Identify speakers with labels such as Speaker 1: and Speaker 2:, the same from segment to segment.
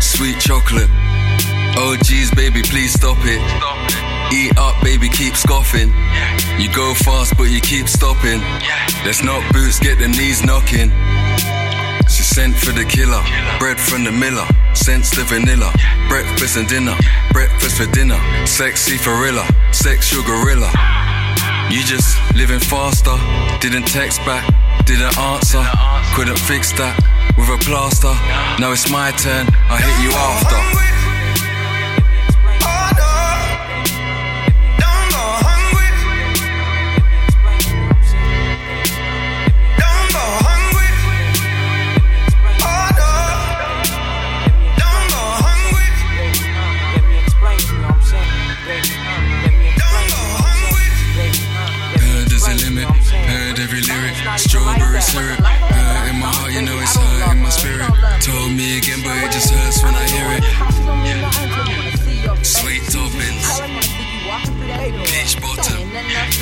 Speaker 1: Sweet chocolate. Oh geez, baby, please stop it. Eat up, baby, keep scoffing. You go fast, but you keep stopping. Let's knock boots, get the knees knocking. She sent for the killer, bread from the miller, sense the vanilla, breakfast and dinner, breakfast for dinner, sexy gorilla, sexual gorilla. You just living faster, didn't text back, didn't answer, couldn't fix that with a plaster. Now it's my turn, I hit you after.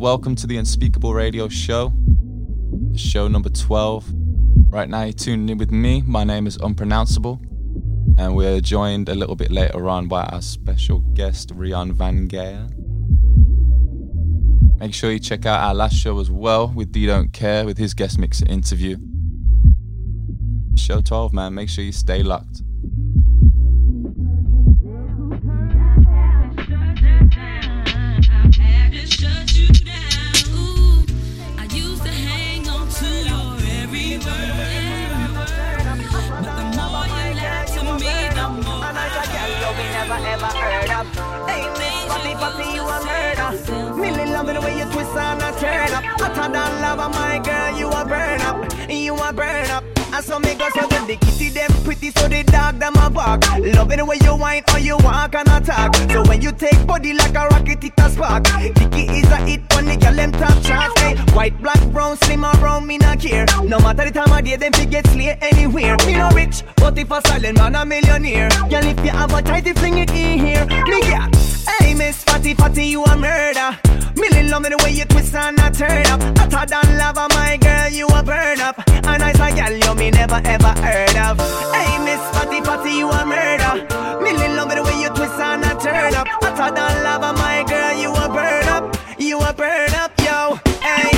Speaker 2: welcome to the Unspeakable Radio Show, show number 12. Right now, you're tuning in with me. My name is Unpronounceable, and we're joined a little bit later on by our special guest, Reon Vangèr. Make sure you check out our last show as well with DeeDONTCARE with his guest mixer interview. Show 12, man. Make sure you stay locked.
Speaker 3: Burn up. So me go so them the kitty them pretty so the dog them a bark. Love it way you whine or you walk and attack. So when you take body like a rocket it a spark. Dicky is a hit when the girl them top charts hey, eh? White, black, brown, slim or brown me not care. No matter the time of day them fi get slay anywhere. Me no rich but if a silent man a millionaire. Girl if you have a tight fling it in here. Me yeah Hey Miss Fatty Fatty you a murder. Million love me the way you twist and I turn up. Hotter than lava, my girl, you a burn up. And I say, girl, you me never ever heard of. Hey, Miss Fatty Fatty, you a murder. Million love the way you twist and I turn up. Hotter than lava, my girl, you a burn up. You a burn up, yo. Hey,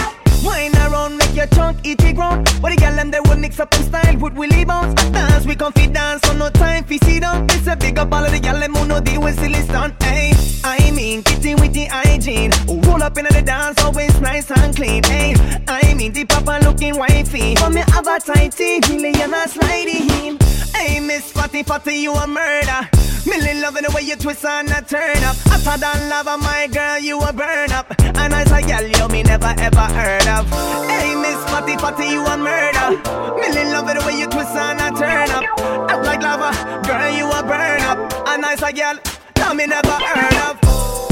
Speaker 3: wine around, make your chunk eat it ground. But the girl them they will mix up in style with Willie bounce. Dance, we confidence, so no time fi sit down. It's a big up all of the girl them know deal with silly stunt. Hey, I mean, kitty with the hygiene. Roll up in the dance, always nice and clean. Hey, I mean, the papa looking wifey. For me, have a tighty, million a sliding. Hey, Miss Fatty Fatty, you a murder. Millie loving the way you twist and a turn up. Hotter than lava, my girl, you a burn up. And as a girl, you me never ever heard of. Hey, Miss Fatty Fatty, you a murder. Millie loving the way you twist and a turn up. Act like lava, girl, you a burn up. And as a girl, you me never heard of.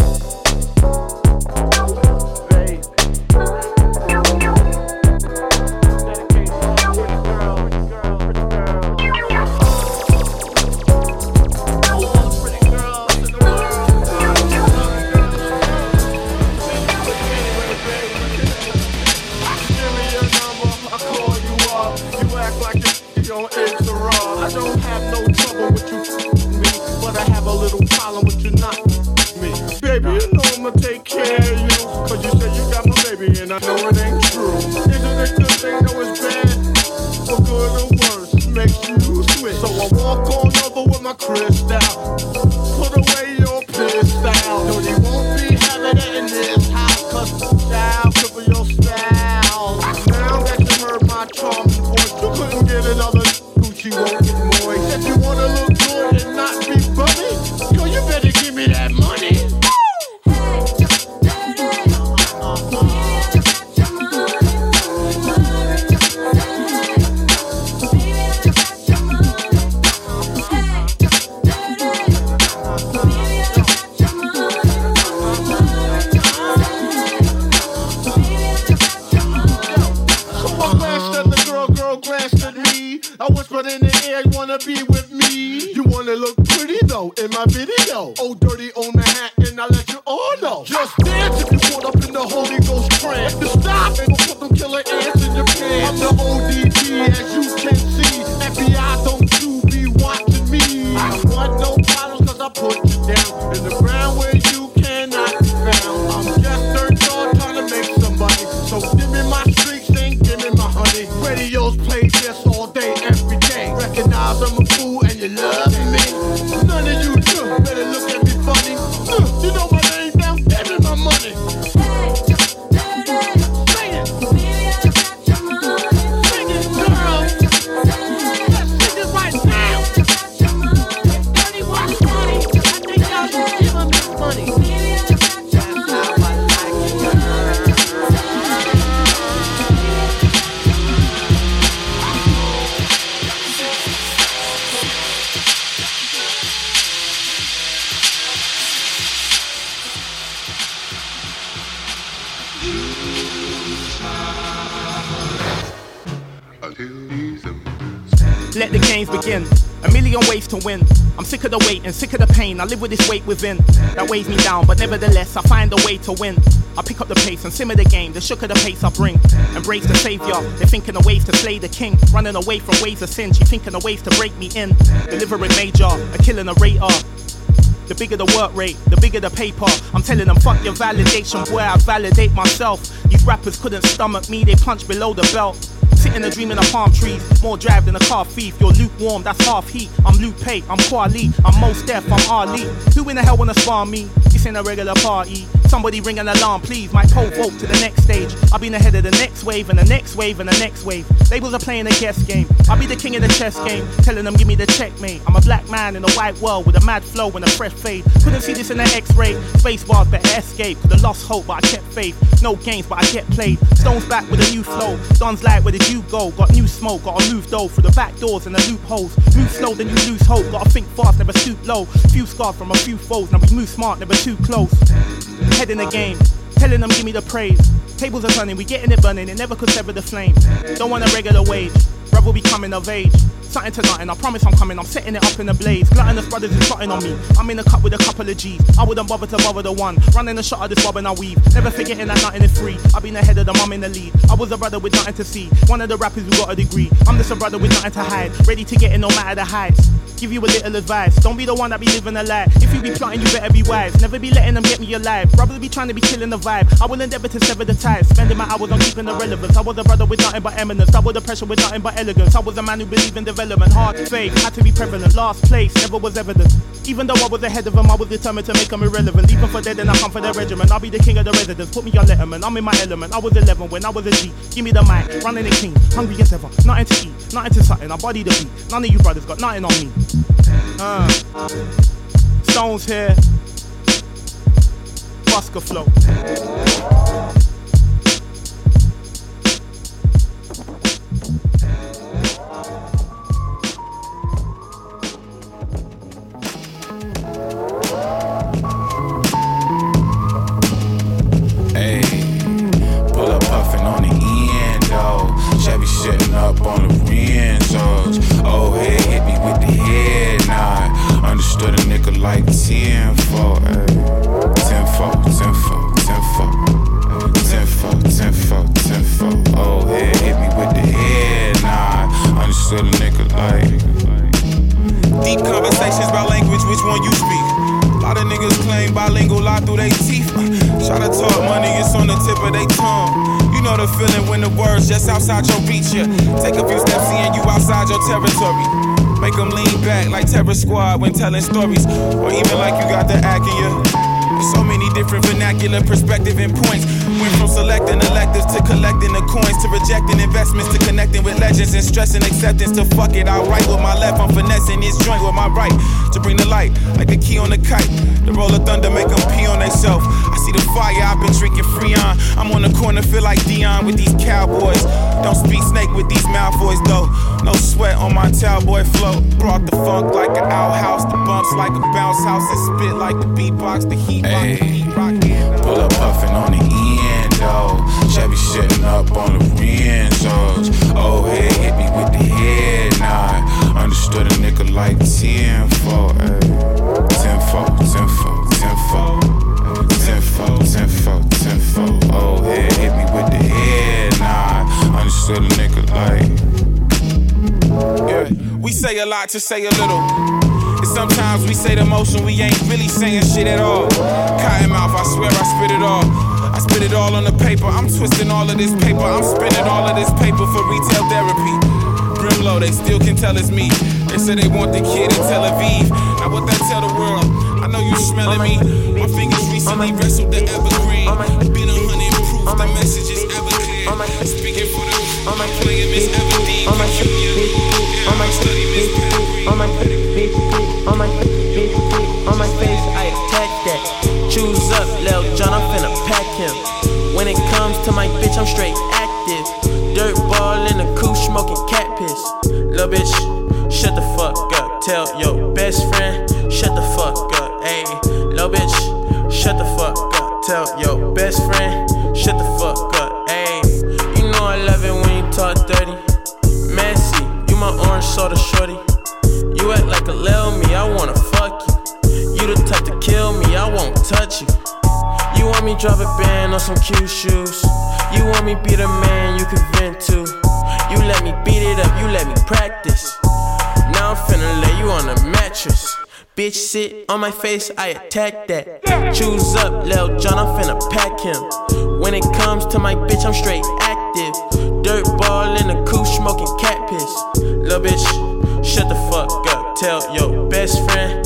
Speaker 4: Within that weighs me down, but nevertheless, I find a way to win. I pick up the pace and simmer the game, the shook of the pace I bring. Embrace the savior, they're thinking of ways to slay the king. Running away from ways of sin, she thinking of ways to break me in. Delivering major, a killing a rater. The bigger the work rate, the bigger the paper. I'm telling them, fuck your validation, boy, I validate myself. These rappers couldn't stomach me, they punch below the belt. Sitting a dream in the palm trees, more drive than a car thief. You're lukewarm, that's half heat. I'm Pay, I'm Kweli, I'm Mos Def, I'm Ali. Who in the hell wanna spar me? This ain't a regular party. Somebody ring an alarm, please. My pole vote to the next stage. I've been in ahead of the next wave and the next wave and the next wave. Labels are playing a guess game. I'll be the king of the chess game, telling them give me the checkmate. I'm a black man in a white world with a mad flow and a fresh fade. Couldn't see this in the X-ray. Space bars better escape. Could've lost hope, but I kept faith. No games, but I get played. Stones back with a new flow. Don's like, where did you go? Got new smoke, gotta move though through the back doors and the loopholes. Move slow, then you lose hope. Gotta think fast, never stoop low. Few scars from a few foes. Now we move smart, never too close. Head in the game, telling them give me the praise. Tables are turning, we getting it burning, it never could sever the flame. Don't want a regular wage, brother be coming of age. Something to nothing, I promise I'm coming, I'm setting it up in a blaze. Gluttonous brothers is plotting on me. I'm in a cup with a couple of G's. I wouldn't bother to bother the one. Running the shot of this bob and I weave. Never forgetting that nothing is free. I've been ahead of the mum in the lead. I was a brother with nothing to see. One of the rappers who got a degree. I'm just a brother with nothing to hide. Ready to get in no matter the heights. Give you a little advice. Don't be the one that be living a lie. If you be plotting, you better be wise. Never be letting them get me alive. Brothers be trying to be killing the vibe. I will endeavor to sever the ties. Spending my hours on keeping the relevance. I was a brother with nothing but eminence. I was the pressure with nothing but elegance. I was a man who believed in development. Hard faith had to be prevalent. Last place never was evident. Even though I was ahead of them, I was determined to make them irrelevant. Even for dead, and I come for their regiment. I'll be the king of the residents. Put me on Letterman. I'm in my element. I was 11 when I was a G. Give me the mic, running it clean. Hungry as ever. Nothing to eat, nothing to something. I body the beat. None of you brothers got nothing on me. Uh. Stones here. Busker flow.
Speaker 5: Hey, pull up puffin' on the. Chevy sitting up on the. Oh, head hit me with the head. Understood a nigga like 10 for, ayy. Eh. 10 for, 10 for, 10 for. Eh. 10 for, 10 for, 10 for. Oh, head hit me with the head. Understood a nigga like.
Speaker 6: Deep conversations about language, which one you speak? Lot of niggas claim bilingual lie through their teeth. Try to talk money, it's on the tip of their tongue. You know the feeling when the words just outside your reach. Yeah. Take a few steps seeing you outside your territory. Make them lean back like Terror Squad when telling stories. Or even like you got the act. So many different vernacular perspective and points. From selecting electives to collecting the coins to rejecting investments to connecting with legends and stressing acceptance to fuck it. I write with my left, I'm finessing this joint with my right to bring the light like a key on the kite. The roll of thunder make them pee on themselves. I see the fire, I've been drinking Freon. I'm on the corner, feel like Deion with these cowboys. Don't speak snake with these Malfoys though. No sweat on my cowboy flow. Brought the funk like an outhouse, the bumps like a bounce house, and spit like the beatbox, the heat rock, the heat rock.
Speaker 5: pull up puffin' on the end. Chevy sitting up on the Renzos. Oh, head hit me with the head nod. Understood a nigga like 10 for, ayy. 10 for, 10 for, 10 for. 10 for, 10 for, 10 for. Oh, head hit me with the head nod. Understood a nigga like.
Speaker 6: Yeah, we say a lot to say a little. Sometimes we say the motion, we ain't really saying shit at all. Cotton mouth, I swear I spit it all. I spit it all on the paper. I'm twisting all of this paper. I'm spinning all of this paper for retail therapy. Grimlow, they still can tell it's me. They say they want the kid in Tel Aviv. Now what that tell the world? I know you smelling me. My fingers recently wrestled the evergreen. Been a hundred proof, the message is ever clear. Speaking for the I'm playing Miss Everdeen. Yeah, I'm study Miss Pettigrew.
Speaker 7: on my face, on my on my face, mic, bitch, I'm straight active. Dirt ball in a coupe, smoking cat piss. Little bitch, shut the fuck up. Tell your best friend, shut the fuck up. Ayy, little bitch, shut the fuck up. Tell your best friend, shut the fuck up. Ayy, you know I love it when you talk dirty. Messy, you my orange soda shorty. You act like a lil me, I wanna fuck you. You the type to kill me, I won't touch you. You want me drop a band on some cute shoes? me be the man you can vent to. You let me beat it up, you let me practice. Now I'm finna lay you on a mattress. Bitch, sit on my face, I attack that. Choose up, Lil John, I'm finna pack him. When it comes to my bitch, I'm straight active. Dirt ball in the coupe, smoking cat piss. Lil bitch, shut the fuck up. Tell your best friend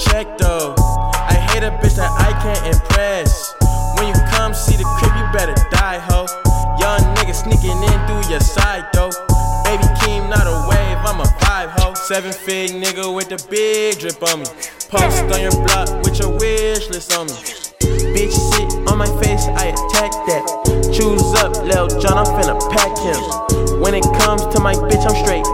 Speaker 7: check though. I hate a bitch that I can't impress. When you come see the crib, you better die, ho. Young nigga sneaking in through your side though. Baby Keem, not a wave, I'm a five ho. Seven fig nigga with the big drip on me. Post on your block with your wish list on me. Bitch sit on my face, I attack that. Choose up, Lil John, I'm finna pack him. When it comes to my bitch, I'm straight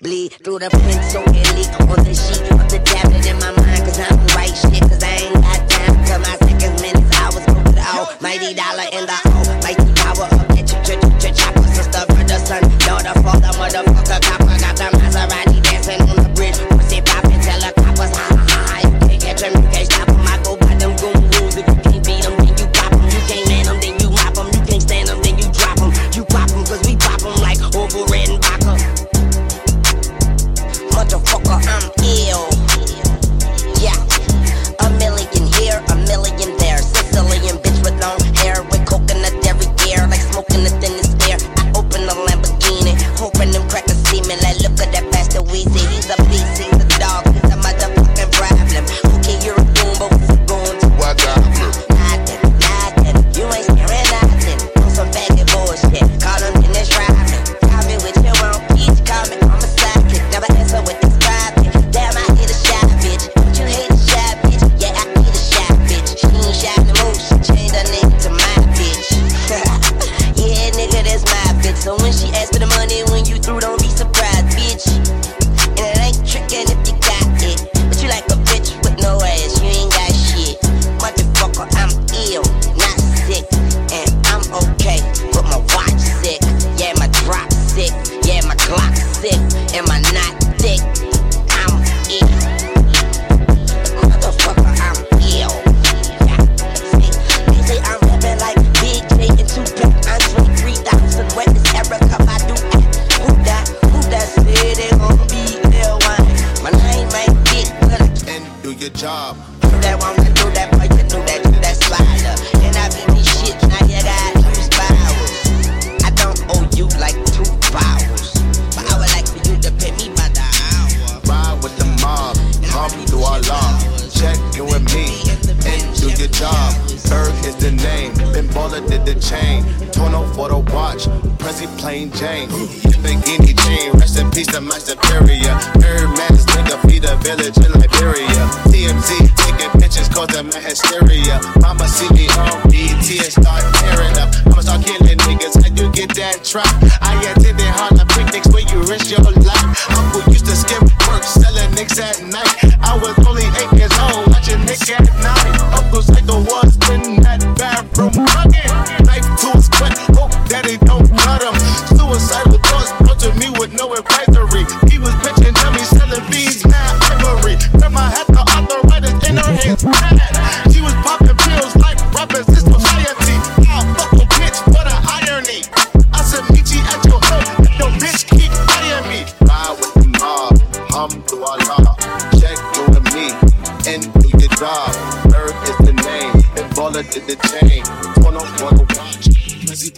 Speaker 8: bleed through the pencil
Speaker 9: and leak on the
Speaker 10: sheet.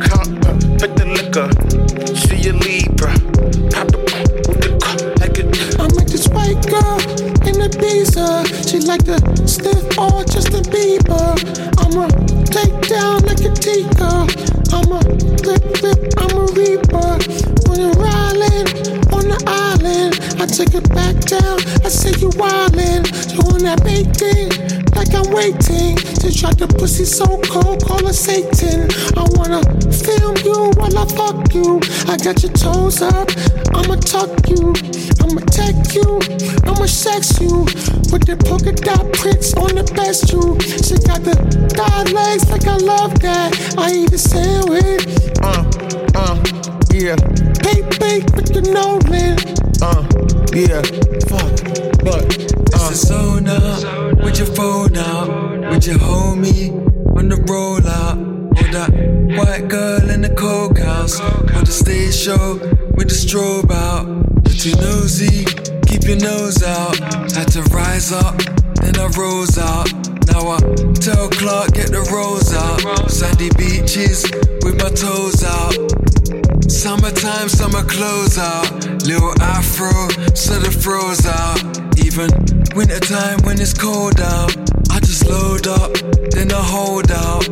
Speaker 10: shit, count, uh, put the liquor. See you Libra. Pop the with the car like a.
Speaker 11: I met this white girl in Ibiza. She like the stiff or Justin Bieber. I'ma take down like a Tika. I'ma flip, flip, I'm a reaper. When you're riding on the island, I take it back down. I say you wildin'. You on that big? Like I'm waiting to try the pussy so cold, call her Satan. I wanna film you while I fuck you. I got your toes up, I'ma tuck you, I'ma tech you, I'ma sex you with the polka dot prints on the best shoe. She got the thigh legs like I love that. I eat a sandwich.
Speaker 10: Uh, uh, yeah,
Speaker 11: Bake, bake with the Nolan.
Speaker 10: uh, yeah. Fuck, but,
Speaker 1: It's
Speaker 10: uh,
Speaker 1: a zone out with your phone out, with your homie on the rollout. Or that white girl in the coke house, or the stage show with the strobe out. You're too nosy, keep your nose out. Had to rise up, then I rose out. Now I tell Clark get the rolls out. Sandy beaches with my toes out. Summertime, summer clothes out. Little afro, so the froze out. Even wintertime when it's cold out. I just load up, then I hold out.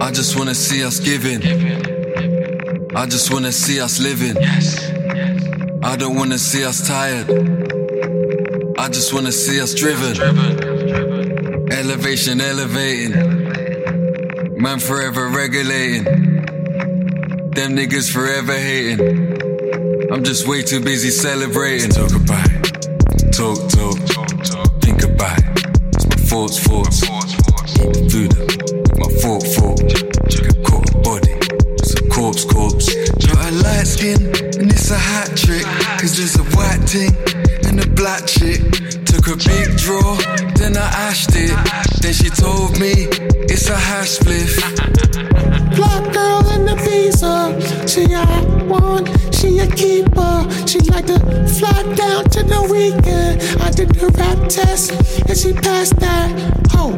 Speaker 1: I just wanna see us giving. I just wanna see us living. I don't wanna see us tired. I just wanna see us driven. Elevation, elevating. Man forever regulating. Them niggas forever hating. I'm just way too busy celebrating. Talk about it. Talk, talk. Think about it. It's my thoughts, thoughts. Eat the food my fork, fork. Check a body. It's a corpse, corpse. Got a light skin and it's a hat trick. Cause there's a white thing and a black chick. Took a big draw, then I ashed it. Then she told me it's a hash spliff.
Speaker 11: Black girl in the visa. She a one, she a keeper. She like to fly down to the weekend. I did the rap test and she passed that. Oh,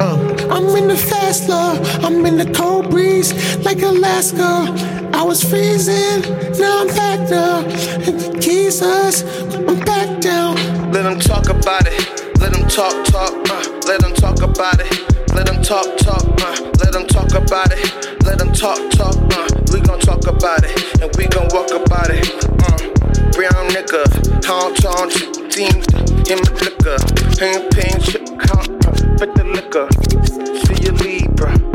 Speaker 11: uh, I'm in the fast love. I'm in the cold breeze like Alaska. I was freezing, now I'm back there. And Jesus, I'm back down.
Speaker 10: let them talk about it. Let them talk, talk, uh, let them talk about it. Let them talk, talk, uh, let them talk about it. Let them talk, talk, uh, we gon' talk about it. And we gon' walk about it. Uh, brown nigga, tall, tall, team, him liquor. Ping, ping, shit, count, put the liquor. See you Libra.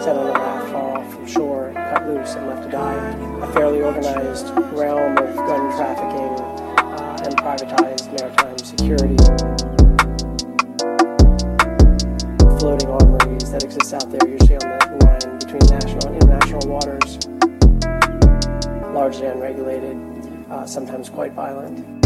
Speaker 12: set on a raft far off from shore, cut loose, and left to die. A fairly organized realm of gun trafficking uh, and privatized maritime security. Floating armories that exist out there, usually on the line between national and international waters, largely unregulated, uh, sometimes quite violent.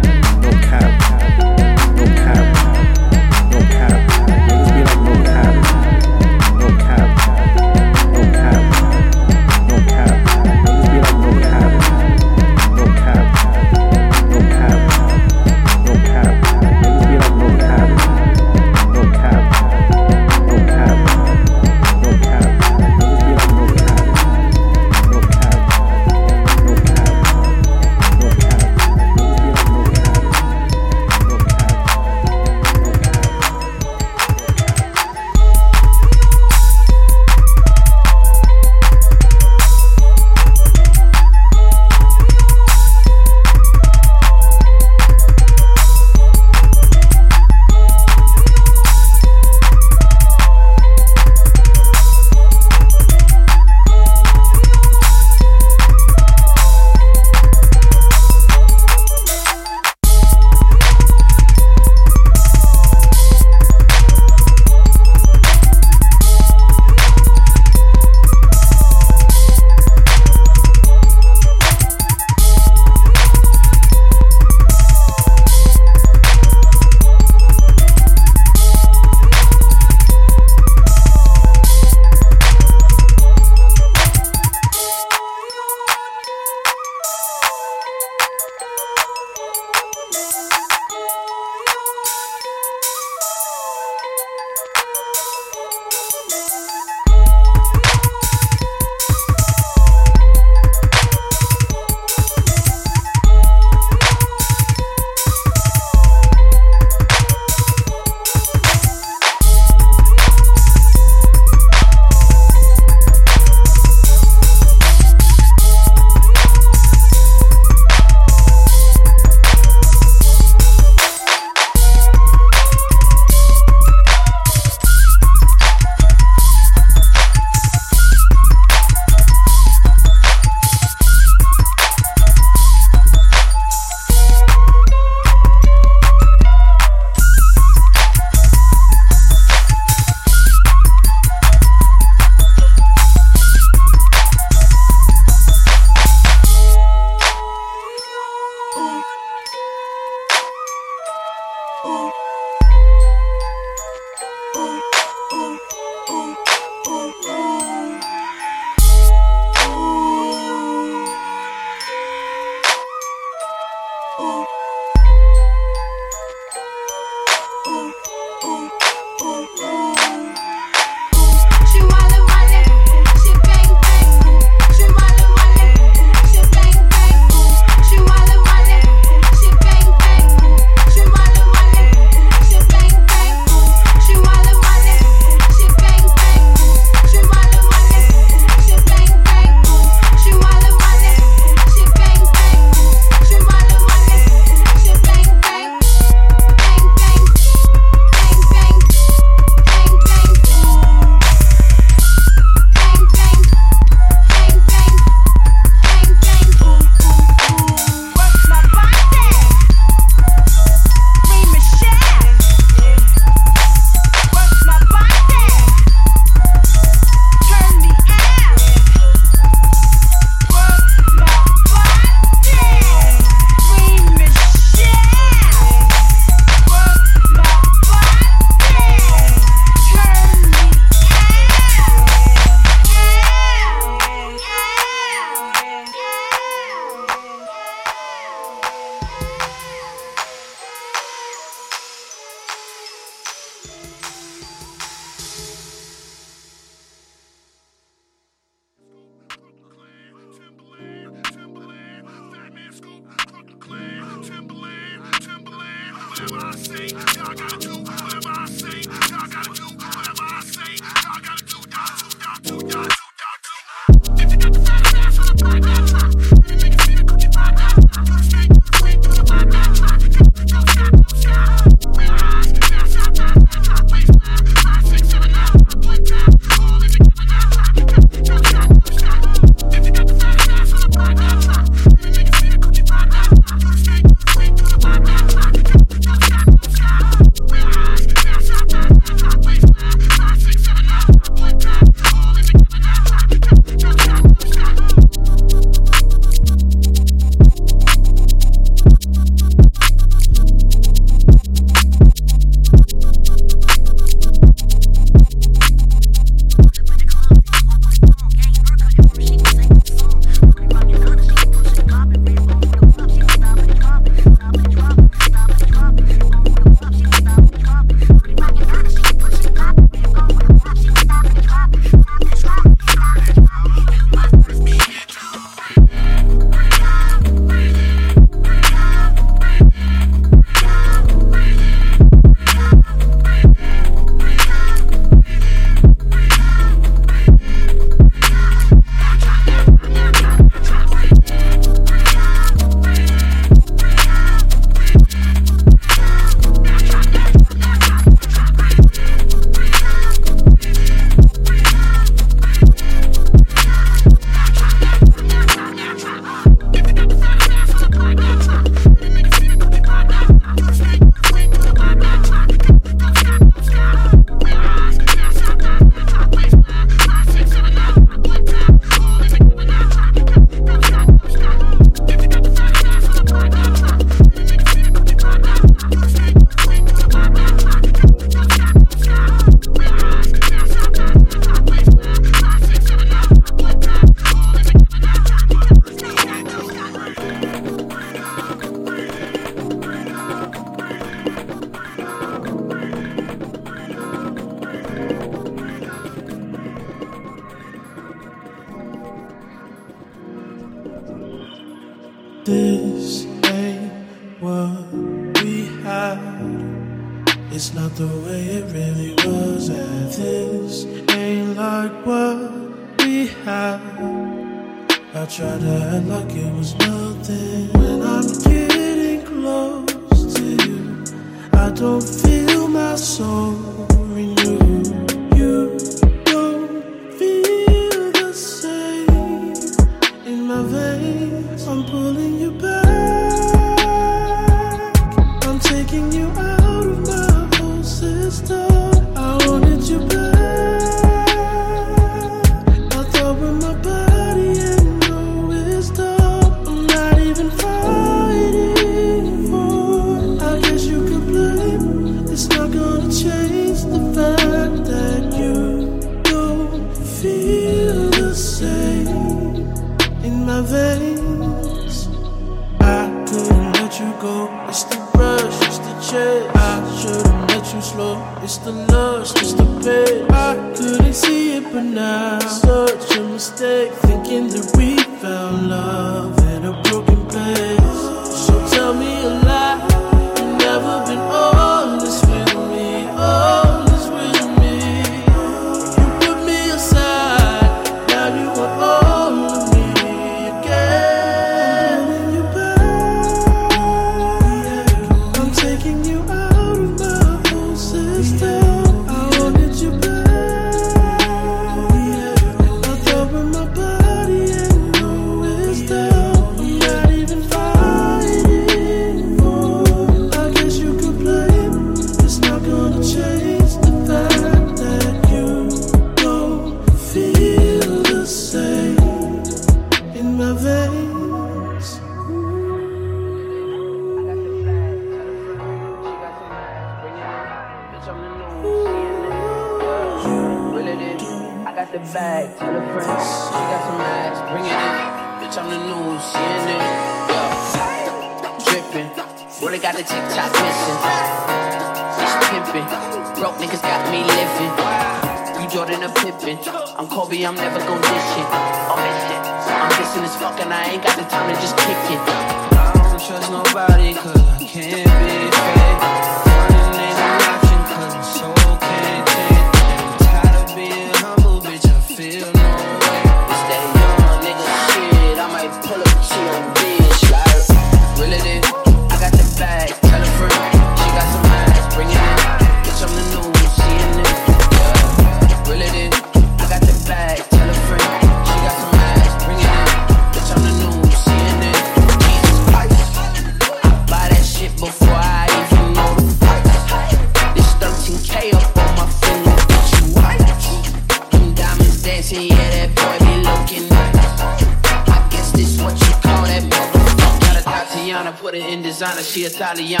Speaker 13: She Italiana,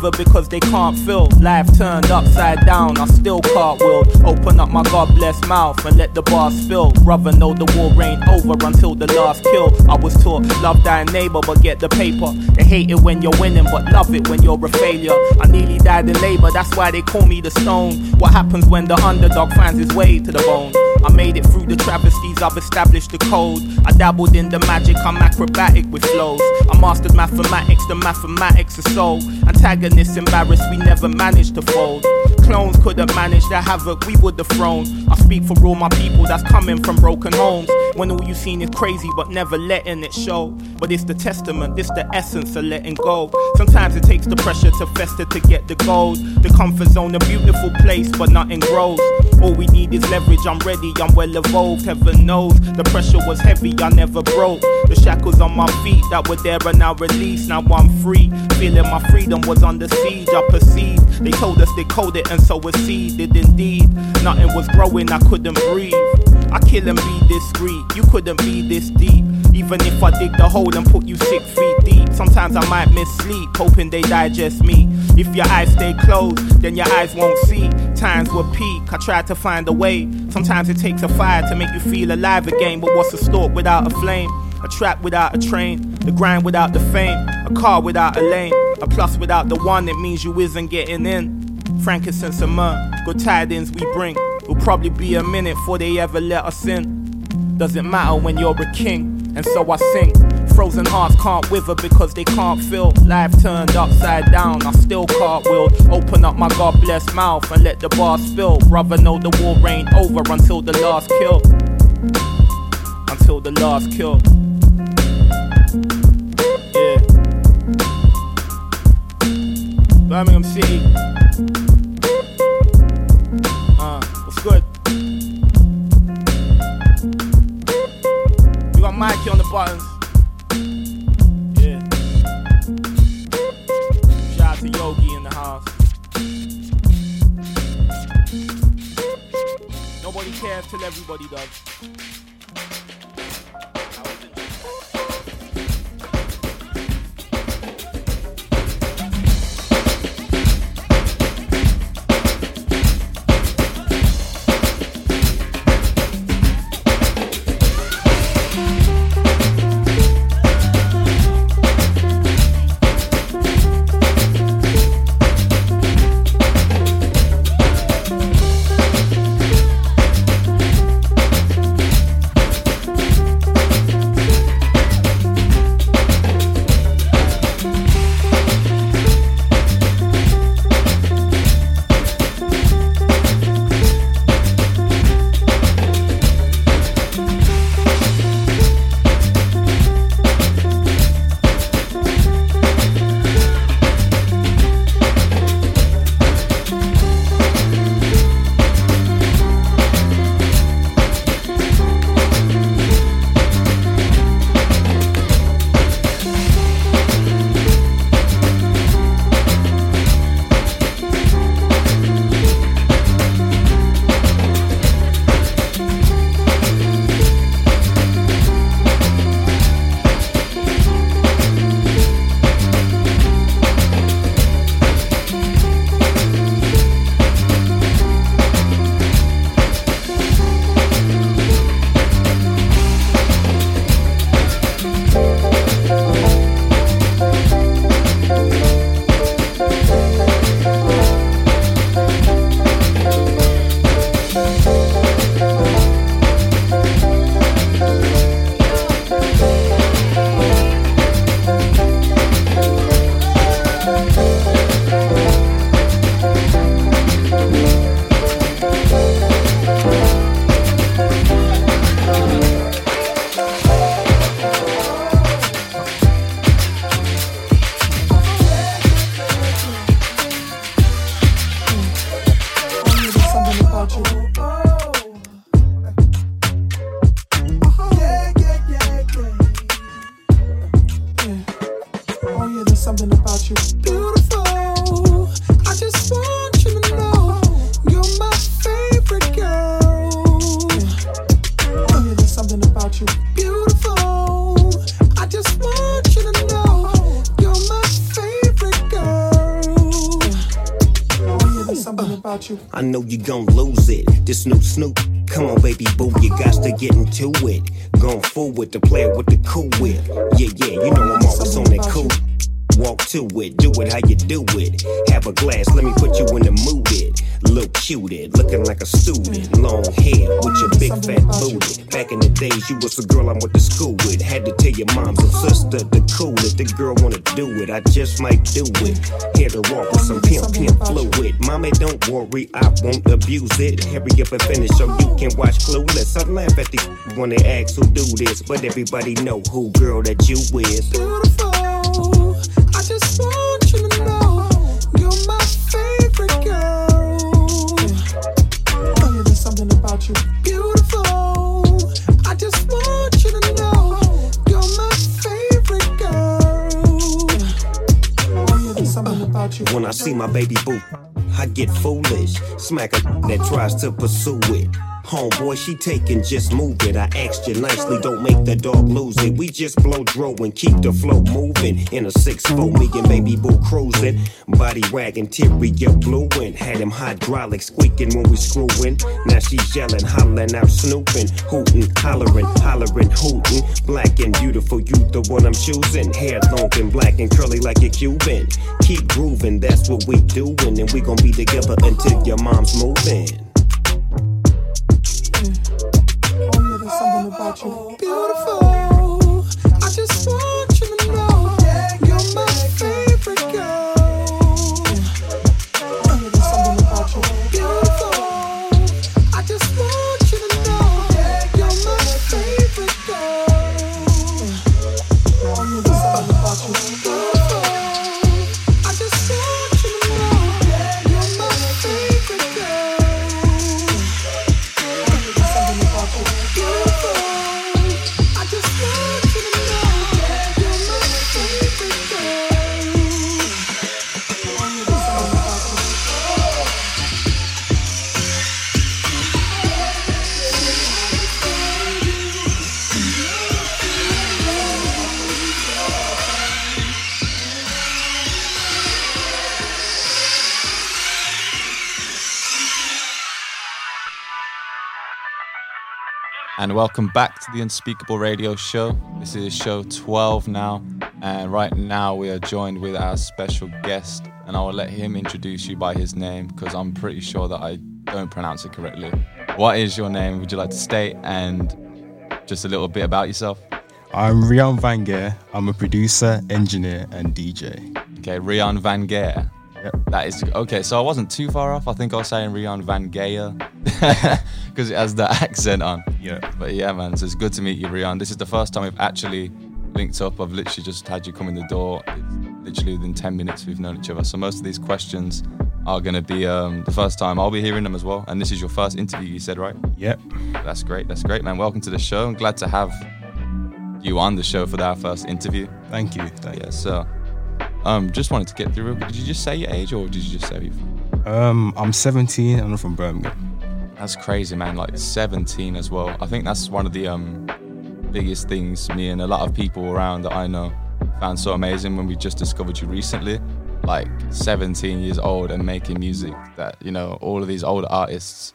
Speaker 4: hearts because they can't feel. Life turned upside down, I still cartwheel. Open up my God bless mouth and let the bar spill. Brother, know the war ain't over until the last kill. I was taught love thy neighbor, but get the paper. They hate it when you're winning, but love it when you're a failure. I nearly died in labor, that's why they call me the stone. What happens when the underdog finds his way to the bone? I made it through the travesties, I've established the code. I dabbled in the magic, I'm acrobatic with flows. I mastered mathematics, the mathematics of soul. Antagonists embarrassed, we never managed to fold. Clones couldn't manage the havoc we would have thrown. I speak for all my people that's coming from broken homes. When all you seen is crazy, but never letting it show. But it's the testament, it's the essence of letting go. Sometimes it takes the pressure to fester to get the gold. The comfort zone, a beautiful place, but nothing grows. All we need is leverage, I'm ready, I'm well evolved. Heaven knows the pressure was heavy, I never broke. The shackles on my feet that were there are now released. Now I'm free, feeling my freedom was under siege. I perceived they told us they code it and so a seed did indeed. Nothing was growing, I couldn't breathe. I kill and be discreet, you couldn't be this deep. Even if I dig the hole and put you six feet deep, sometimes I might miss sleep, hoping they digest me. If your eyes stay closed, then your eyes won't see. Times will peak, I tried to find a way. Sometimes it takes a fire to make you feel alive again, but what's a stalk without a flame? A trap without a train, the grind without the fame, a car without a lane, a plus without the one, it means you isn't getting in. Frankincense and myrrh, good tidings we bring. Will probably be a minute before they ever let us in. Doesn't matter when you're a king, and so I sing. Frozen hearts can't wither because they can't feel. Life turned upside down, I still cartwheel. Open up my God blessed mouth and let the bar spill. Brother, know the war ain't over until the last kill. Until the last kill. Yeah. Birmingham City. Buttons. Yeah. Shout out to Yogi in the house. Nobody cares till everybody does.
Speaker 14: About you. I know you
Speaker 15: gon' lose it. This new Snoop. Come on, baby boo, you got to get into it. Going forward to play it with the cool whip. Yeah, yeah, you know I'm always on that cool. Walk to it, do it how you do it. Have a glass, let me put you in the mood. It. Look cuted, looking like a student. Long hair with your big fat booty. Back in the days, you was the girl I went to school with. Had to tell your moms and sister to cool it. The girl wanna do it, I just might do it. Hit her off with some pimp pimp fluid. Mommy, don't worry, I won't abuse it. Hurry up and finish so you can watch Clueless. I laugh at these when they ask who do this, but everybody know who girl that you is.
Speaker 14: Beautiful.
Speaker 15: When I see my baby boo,
Speaker 14: I get foolish. Smack a that tries to pursue it. Homeboy, she taking, just move it. I asked you nicely, don't make the dog lose it. We just blow dro and keep the flow moving. In a 6-4, me and baby boo cruising. Body wagging, Tyria blueing. Had him hydraulic squeaking when we screwing. Now she's yelling, hollering out, snooping. Hooting, hollering, hollering, hooting. Black and beautiful, you the one I'm choosing. Hair long and black and curly like a Cuban. Keep grooving, that's what we doing. And we gon' be together until your mom's moving.
Speaker 11: Mm. Oh, yeah, there's something about you. Oh, oh. Beautiful.
Speaker 2: Welcome back to the Unspeakable Radio Show. This is show 12 now, and right now we are joined with our special guest, and I will let him introduce you by his name because I'm pretty sure that I don't pronounce it correctly. What is your name? Would you like to state and just a little bit about yourself?
Speaker 15: I'm Reon Vangèr. I'm a producer, engineer, and DJ.
Speaker 2: Okay, Reon Vangèr. Yep. That is okay. So I wasn't too far off. I think I was saying Rian Van Geer because it has the accent on.
Speaker 15: Yeah.
Speaker 2: But yeah, man. So it's good to meet you, Reon. This is the first time we've actually linked up. I've literally just had you come in the door. It's literally within 10 minutes we've known each other. So most of these questions are going to be um, the first time I'll be hearing them as well. And this is your first interview, you said, right?
Speaker 15: Yep.
Speaker 2: That's great. That's great, man. Welcome to the show. I'm glad to have you on the show for our first interview.
Speaker 15: Thank you. Thank
Speaker 2: yeah, so um, just wanted to get through. Did you just say your age or did you just say you?
Speaker 15: Um, I'm 17 and I'm from Birmingham.
Speaker 2: That's crazy, man. Like 17 as well. I think that's one of the um, biggest things me and a lot of people around that I know found so amazing when we just discovered you recently. Like 17 years old and making music that, you know, all of these older artists,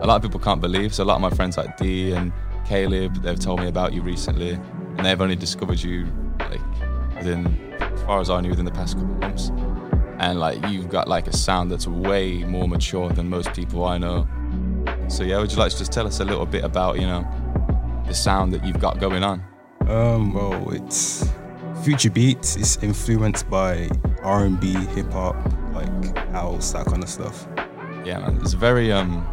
Speaker 2: a lot of people can't believe. So a lot of my friends like D and Caleb, they've told me about you recently and they've only discovered you like within, as far as I knew, within the past couple of months. And like you've got like a sound that's way more mature than most people I know. So yeah, would you like to just tell us a little bit about, you know, the sound that you've got going on?
Speaker 15: Um, well, it's Future Beats. It's influenced by R&B, hip hop, like house, that kind of stuff.
Speaker 2: Yeah, man. It's very um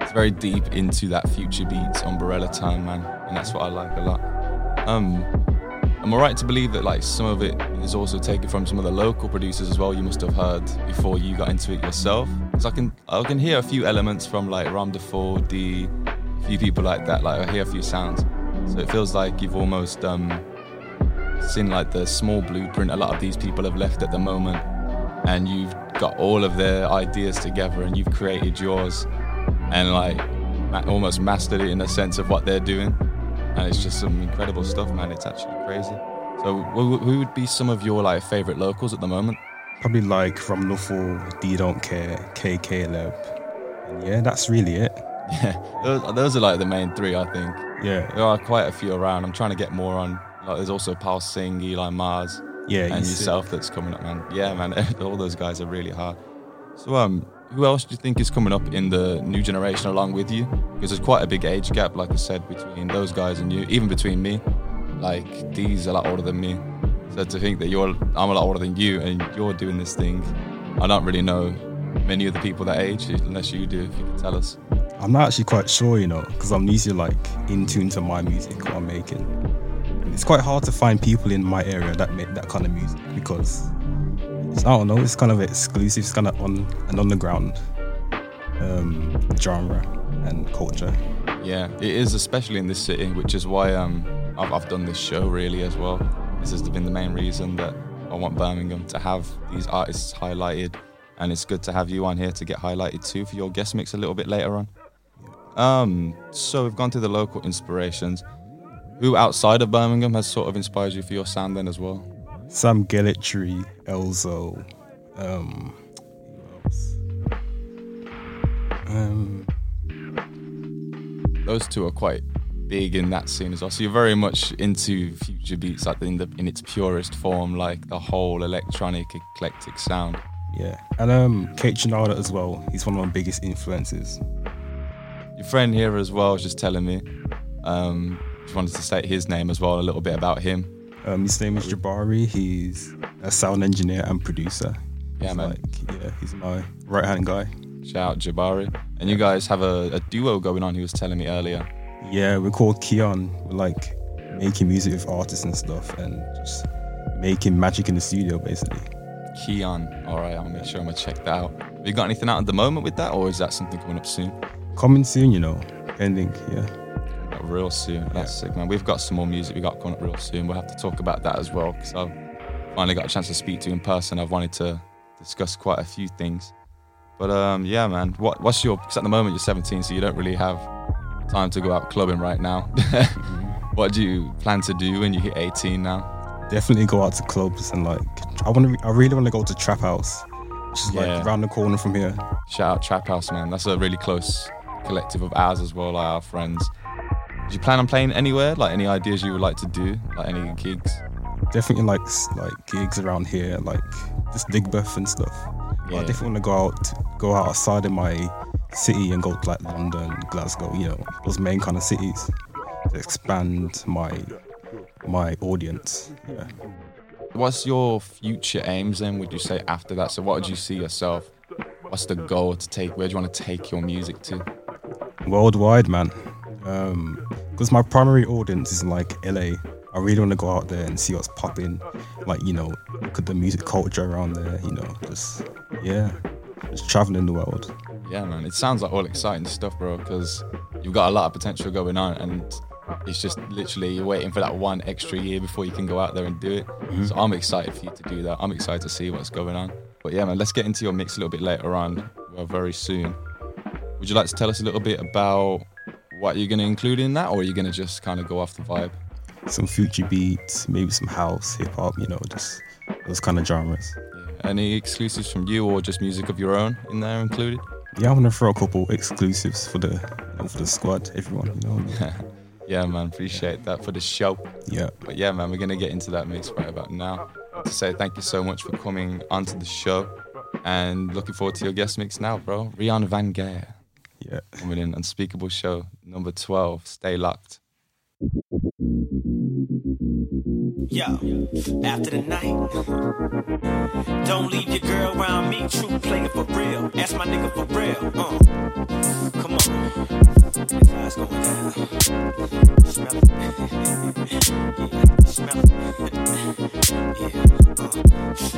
Speaker 2: it's very deep into that future beats umbrella time, man. And that's what I like a lot. Um am I right to believe that like some of it is also taken from some of the local producers as well you must have heard before you got into it yourself? I can I can hear a few elements from like Ram Defoe, D, a few people like that. Like I hear a few sounds. So it feels like you've almost um seen like the small blueprint a lot of these people have left at the moment. And you've got all of their ideas together and you've created yours and like almost mastered it in the sense of what they're doing. And it's just some incredible stuff man. It's actually crazy. So who would be some of your like favorite locals at the moment
Speaker 15: Probably like from Nuffle, D Don't Care, cay caleb. And yeah, that's really it.
Speaker 2: yeah those, those are like the main three i think
Speaker 15: Yeah.
Speaker 2: there are quite a few around i'm trying to get more on like there's also Paul Singh, Eli Mars,
Speaker 15: Yeah,
Speaker 2: and yourself that's coming up, man. Yeah, man, all those guys are really hard. So, um, who else do you think is coming up in the new generation along with you? Because there's quite a big age gap, like I said, between those guys and you, even between me. Like D's a lot older than me, so to think that you're, I'm a lot older than you, and you're doing this thing, I don't really know many of the people that age, unless you do. If you can tell us.
Speaker 15: I'm not actually quite sure, you know, because I'm usually like in tune to my music, what I'm making. And it's quite hard to find people in my area that make that kind of music because it's, I don't know, it's kind of exclusive, it's kind of on an underground um, genre and culture.
Speaker 2: Yeah, it is, especially in this city, which is why um, I've, I've done this show really as well. This has been the main reason that I want Birmingham to have these artists highlighted and it's good to have you on here to get highlighted too for your guest mix a little bit later on. Um, so we've gone through the local inspirations. Who outside of Birmingham has sort of inspired you for your sound then as well?
Speaker 15: Sam Gellaitry, Elzo, um. Um,
Speaker 2: Those two are quite big in that scene as well. So you're very much into future beats, like in the in its purest form, like the whole electronic eclectic sound.
Speaker 15: yeah, and um, Kaytranada as well. He's one of my biggest influences.
Speaker 2: Your friend here as well was just telling me. Um, just wanted to state his name as well, a little bit about him.
Speaker 15: Um, his name is Jabari. He's a sound engineer and producer.
Speaker 2: Yeah,
Speaker 15: He's
Speaker 2: man.
Speaker 15: Like, yeah, he's my right hand guy.
Speaker 2: Shout out Jabari. And you guys have a, a duo going on. He was telling me earlier.
Speaker 15: Yeah, we're called Kion. We're like making music with artists and stuff, and just making magic in the studio, basically.
Speaker 2: Kion. All right, I'll make sure I'm gonna check that out. Have you got anything out at the moment with that, or is that something coming up soon?
Speaker 15: Coming soon, you know. Ending, yeah.
Speaker 2: Real soon. That's sick, man. We've got some more music we got coming up real soon. We'll have to talk about that as well because I've finally got a chance to speak to you in person. I've wanted to discuss quite a few things. But um, yeah, man. What, what's your? Because at the moment you're 17, so you don't really have time to go out clubbing right now. Mm-hmm. what do you plan to do when you hit 18 now?
Speaker 15: Definitely go out to clubs and like I want to. I really want to go to Trap House, which is like around the corner from here.
Speaker 2: Shout out Trap House, man. That's a really close collective of ours as well, like our friends. Do you plan on playing anywhere? Like any ideas you would like to do? Like any gigs?
Speaker 15: Definitely like like gigs around here, like just Digbeth and stuff.
Speaker 2: Yeah.
Speaker 15: I definitely want to go out, go outside of my city and go to like London, Glasgow, you know, those main kind of cities to expand my my audience. Yeah.
Speaker 2: What's your future aims then, would you say, after that? So, what would you see yourself? What's the goal to take? Where do you want to take your music to?
Speaker 15: worldwide, man. Um, because my primary audience is in like LA. I really want to go out there and see what's popping. Like, you know, look at the music culture around there, you know, just, yeah, just traveling the world.
Speaker 2: Yeah, man. It sounds like all exciting stuff, bro, because you've got a lot of potential going on and it's just literally you're waiting for that one extra year before you can go out there and do it. So, mm-hmm. I'm excited for you to do that. I'm excited to see what's going on. But yeah, man, let's get into your mix a little bit later on, well, very soon. Would you like to tell us a little bit about what you're going to include in that, or are you going to just kind of go off the vibe?
Speaker 15: Some future beats, maybe some house, hip hop, you know, just those kind of genres.
Speaker 2: Any exclusives from you, or just music of your own in there included?
Speaker 15: Yeah, I'm gonna throw a couple exclusives for the for the squad, everyone, you know.
Speaker 2: yeah, man, appreciate that for the show.
Speaker 15: Yeah.
Speaker 2: But yeah, man, we're gonna get into that mix right about now. To say thank you so much for coming onto the show, and looking forward to your guest mix now, bro. Reon Vangèr.
Speaker 15: Yeah.
Speaker 2: Coming in, Unspeakable Show number twelve. Stay locked.
Speaker 16: Yo, after the night, don't leave your girl around me. True player for real. Ask my nigga for real. Uh, come on. That's how it's going down. Smell it. yeah, smell it. yeah. Uh,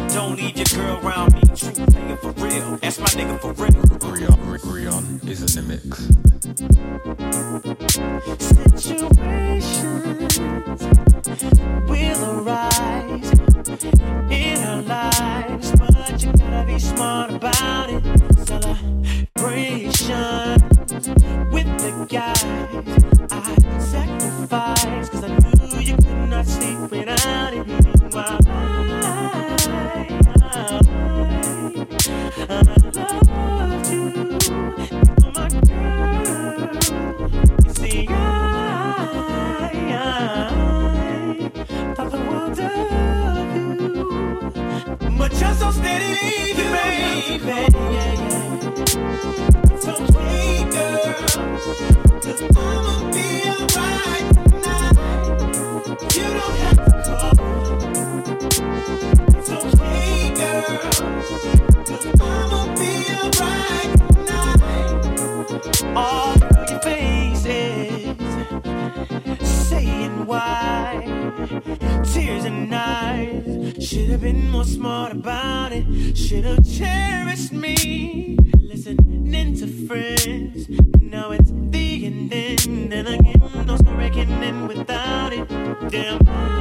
Speaker 16: don't leave your girl around me. True player for real. Ask my nigga for real.
Speaker 17: Reon, Reon is in the mix.
Speaker 16: Will arise in our lives, but you gotta be smart about it. Celebration uh, should have been more smart about it. Should have cherished me. Listening to friends. Now it's the ending and again no reckoning without it. Damn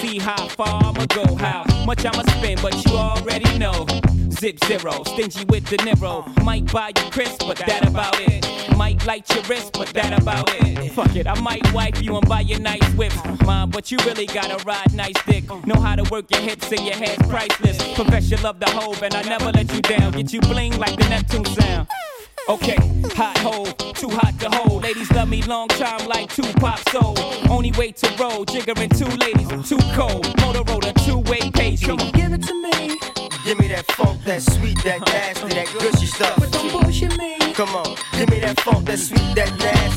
Speaker 18: See how far I'ma go, how much I'ma spend, but you already know. Zip zero, stingy with the Niro. Might buy you crisp, but that about it. Might light your wrist, but that about it. Fuck it, I might wipe you and buy you nice whips. Mom, but you really gotta ride nice dick. Know how to work your hips and your head's priceless. Professional your love the hoe, and I never let you down. Get you bling like the Neptune sound. Okay, hot hole, too hot to hold. Ladies love me long time like Tupac soul. Way to roll, jiggering two ladies, too cold. Motorola, two-way page. Come on,
Speaker 19: give it to me.
Speaker 20: Give me that funk, that sweet, that uh-huh. nasty, that gushy stuff.
Speaker 19: But don't bullshit me.
Speaker 20: Come on, give me that funk, that sweet, that nasty.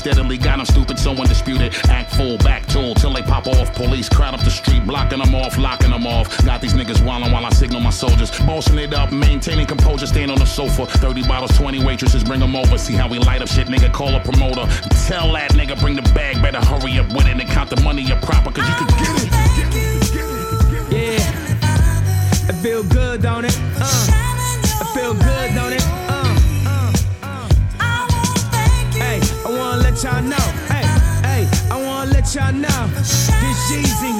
Speaker 21: Steadily got them stupid, so undisputed. Act full, back tool, till they pop off. Police crowd up the street, blocking them off, locking them off. Got these niggas wildin' while I signal my soldiers. Bossing it up, maintaining composure, stand on the sofa. 30 bottles, 20 waitresses, bring them over. See how we light up shit, nigga, call a promoter. Tell that nigga, bring the bag, better hurry up with it and count the money up proper, cause you can get it.
Speaker 22: Yeah. I feel good, don't it? Uh. I feel good, don't it? Uh. let y'all know. Hey, hey, I wanna let y'all know. This Jeezy.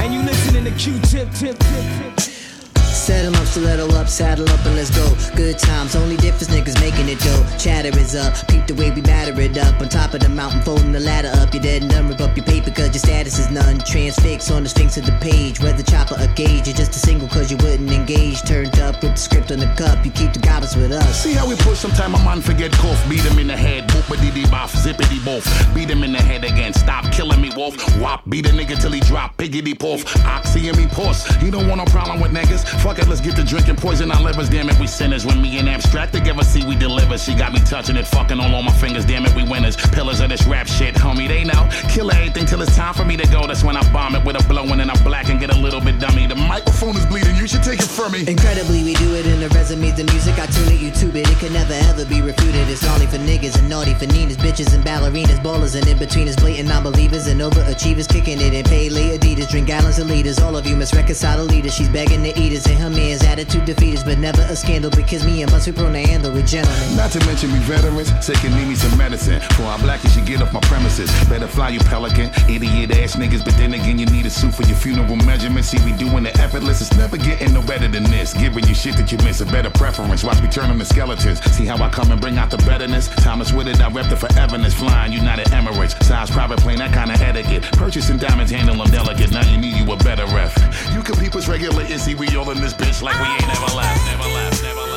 Speaker 22: And you listening to Q-Tip, tip, tip, tip.
Speaker 23: Settle stiletto up, saddle up, and let's go. Good times, only difference niggas making it though. Chatter is up, peep the way we batter it up. On top of the mountain, folding the ladder up. You're dead and done, rip up your paper cause your status is none. Transfix on the sphinx of the page, whether chopper or gauge. You're just a single cause you wouldn't engage. Turned up with the script on the cup, you keep the goddess with us.
Speaker 21: See how we push sometime a man forget cough. Beat him in the head, boopity dee boff, zippity boff. Beat him in the head again, stop killing me, wolf. Wop, beat a nigga till he drop, piggity poof. Oxy and me puss. You don't want no problem with niggas? Fuck it, let's get to drinking poison our livers. Damn it, we sinners. When me and abstract together, see we deliver. She got me touching it, fucking all on my fingers. Damn it, we winners. Pillars of this rap shit, homie. They know. Kill everything till it's time for me to go. That's when I bomb it with a blowing and I black and get a little bit dummy. The microphone is bleeding. You should take it from me.
Speaker 23: Incredibly, we do it in the resumes, the music. I tune it, YouTube it. It can never ever be refuted. It's naughty for niggas and naughty for Ninas, bitches and ballerinas, ballers and in betweeners, blatant non-believers and overachievers, kicking it in pay Adidas, drink gallons of liters. All of you must reconcile the leaders. She's begging to eat us and her man's attitude defeat us, but never a scandal because me and my be prone to handle with gentlemen.
Speaker 21: Not to mention we veterans, taking need me some medicine. For our black, you get off my premises. Better fly you pelican, idiot ass niggas. But then again, you need a suit for your funeral measurements. See, we doing the effortless. It's never getting no better than this. Giving you shit that you miss, a better preference. Watch me turn them to skeletons. See how I come and bring out the betterness. Thomas with it, I rep the foreverness. Flying United Emirates, size private plane, that kind of etiquette. Purchasing diamonds, handle them delicate. Now you need you a better ref. You can peep us regulating. See, we all in this bitch like we ain't never left, never left, never left.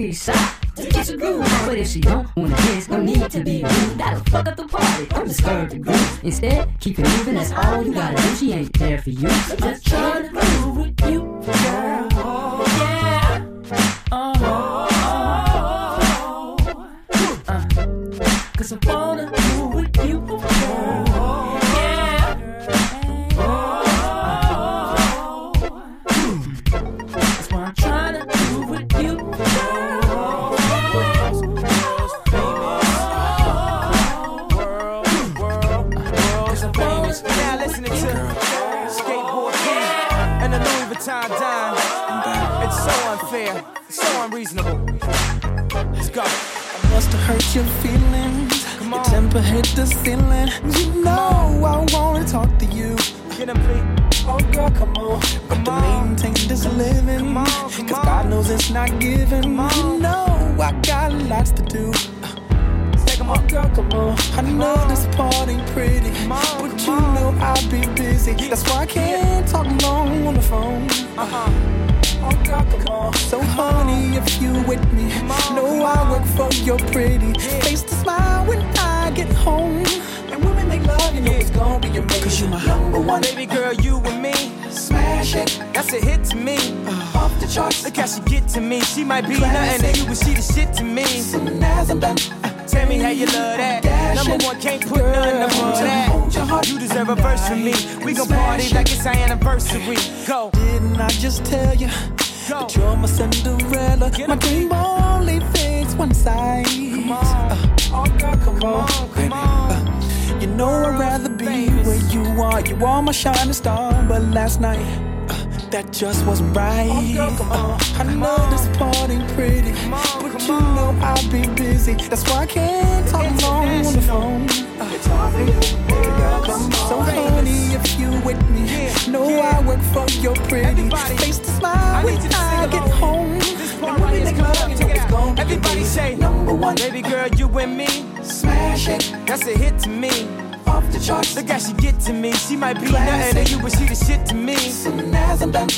Speaker 19: Be
Speaker 24: shy.
Speaker 19: I'll be busy. That's why I can't talk long on the phone. Uh-huh. Oh girl, come on. So honey, if you with me, know I work for your pretty face to smile when I get home. And women they love you know it's gonna be your man. Cause you my number one.
Speaker 25: Baby girl, you and me.
Speaker 19: Smash it.
Speaker 25: That's a hit to me.
Speaker 19: Off the charts.
Speaker 25: Look how she get to me. She might be nothing to you, but she the shit to me.
Speaker 19: Soon as I'm done.
Speaker 25: Tell me how you love that. Number one, can't put nothing above that. You deserve a verse from me. We gon' party like it's our anniversary. Go.
Speaker 19: Didn't I just tell you that you're my Cinderella? My dream only fits one size. Uh, oh girl, come on, baby. Uh, you know I'd rather be where you are. You are my shining star, but last night. That just wasn't right. Oh, I know this part ain't pretty, but you know I'll be busy. That's why I can't talk long on the phone. It's for you, girl. Come on. So honey, if you with me, know I work for your pretty face to smile when I get home. And when they love you, know it's gonna
Speaker 25: Everybody say
Speaker 19: number one.
Speaker 25: Baby girl, you and me.
Speaker 19: Smash it.
Speaker 25: That's a hit to me.
Speaker 19: Off the charts.
Speaker 25: Look how she get to me. She might be
Speaker 19: Classic.
Speaker 25: nothing to you, but she the shit to me.
Speaker 19: Soon as I'm uh, done.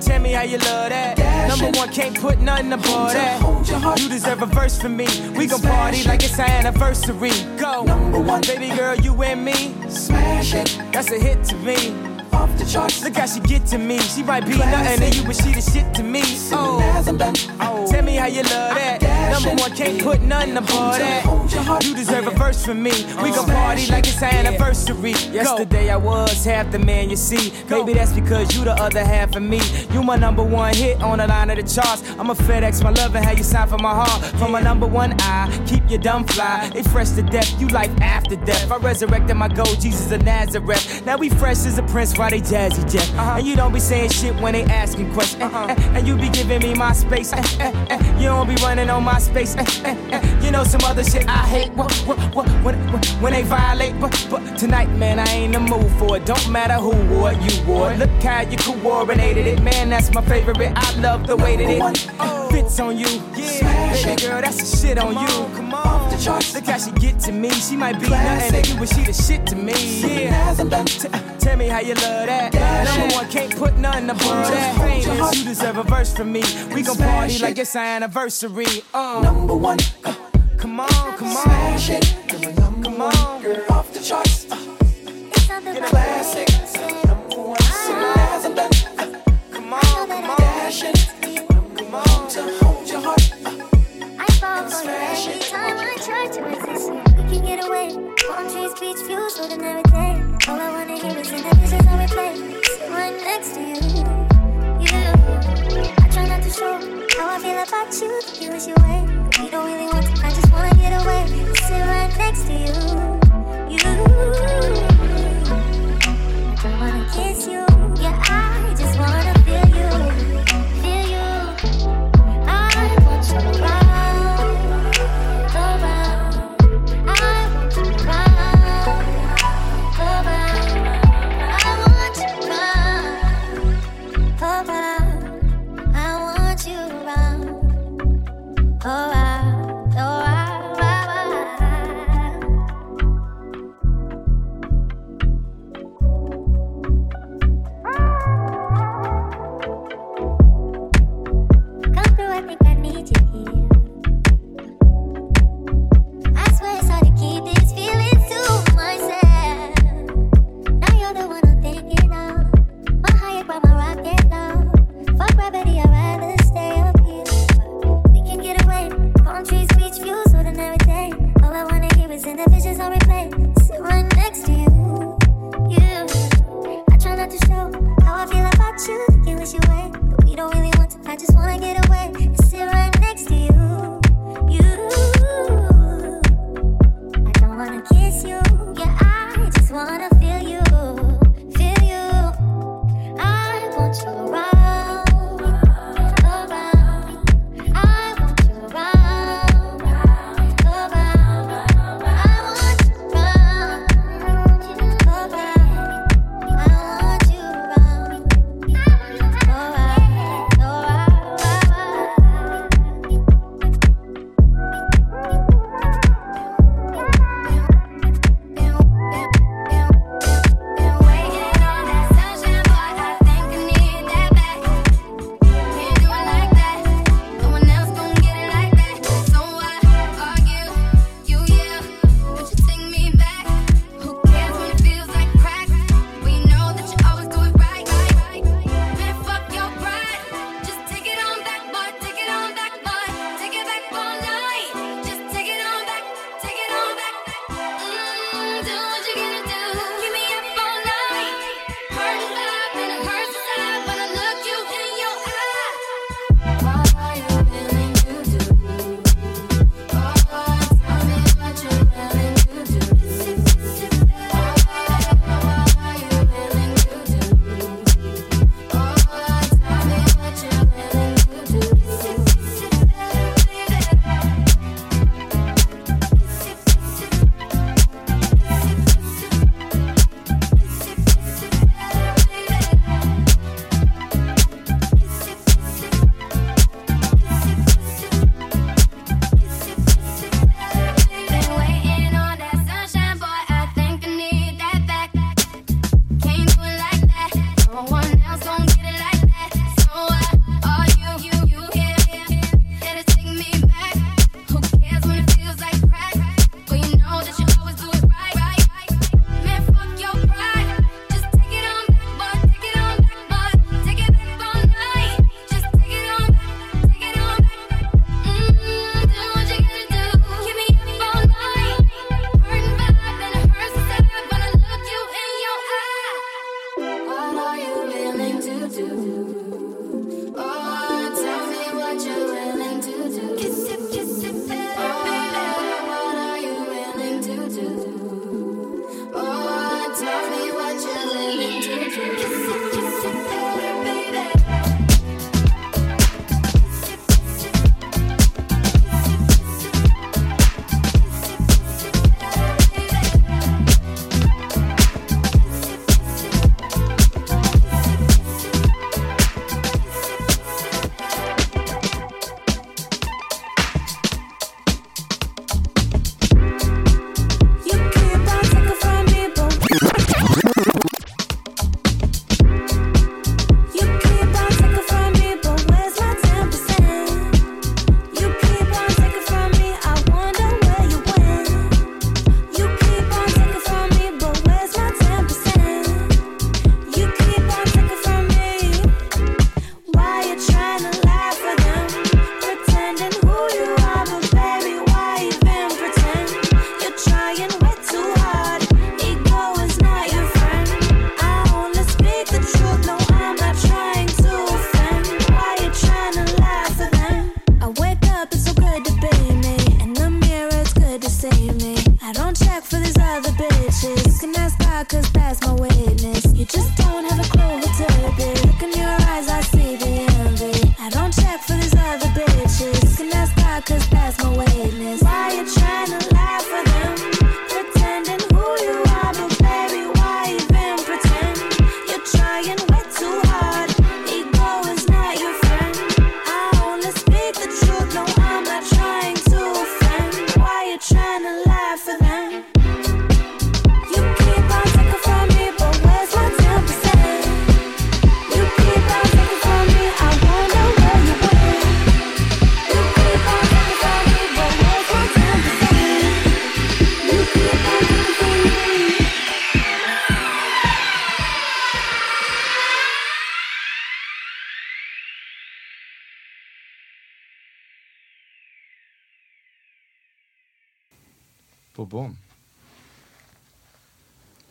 Speaker 25: Tell me how you love that.
Speaker 19: Dashing.
Speaker 25: Number one, can't put nothing above that.
Speaker 19: Hold your heart.
Speaker 25: You deserve a verse from me. We gon' party
Speaker 19: it.
Speaker 25: like it's our anniversary. Go.
Speaker 19: Number one.
Speaker 25: Baby girl, you and me.
Speaker 19: Smash it.
Speaker 25: That's a hit to me.
Speaker 19: Off the charts.
Speaker 25: Look how she get to me. She might be nothing to you, but she the shit to me.
Speaker 19: Soon oh. as oh.
Speaker 25: Tell me how you love that. Number one, can't put nothing above that. You deserve a verse from me. We gon' party like it's our anniversary. Yesterday I was half the man you see. Maybe that's because you the other half of me. You my number one hit on the line of the charts. I'm a FedEx, my love and how you sign for my heart. From my number one eye, keep your dumb fly. They fresh to death, you life after death. I resurrected my gold, Jesus of Nazareth. Now we fresh as a prince, why they jazzy Jeff? And you don't be saying shit when they asking questions. Eh, eh, And you be giving me my space. Eh. eh, eh you don't be running on my space. Eh, you know some other shit I hate. What, what, what, when, when, they violate. But, but tonight, man, I ain't in the mood for it. Don't matter who wore it, you wore. Look how you coordinated it, man. That's my favorite. I love the way that it fits on you. Yeah, baby girl, that's the shit on you. Come on, the charts. Look how she get to me. She might be Classic. nothing to you, but she the shit to me. Yeah. Uh, tell me how you love that. Dash Number one, can't put nothing upon that. Famous, you deserve a verse from me. We gon' party it. like it's our anniversary. Uh.
Speaker 19: Number one.
Speaker 25: Uh, come on, come on.
Speaker 19: Smash it.
Speaker 25: You're come on.
Speaker 19: girl off the charts. Uh, it's get a classic. classic. Number ah. uh, Come on, come on.
Speaker 25: I'm come on, come on.
Speaker 26: Dash. Come on. Hold your heart.
Speaker 27: I fall for it. Smash it much of my sister. We can get away. Palm trees, beach views, holding every day. All I wanna hear is in the visions I replay. Right next to you. You.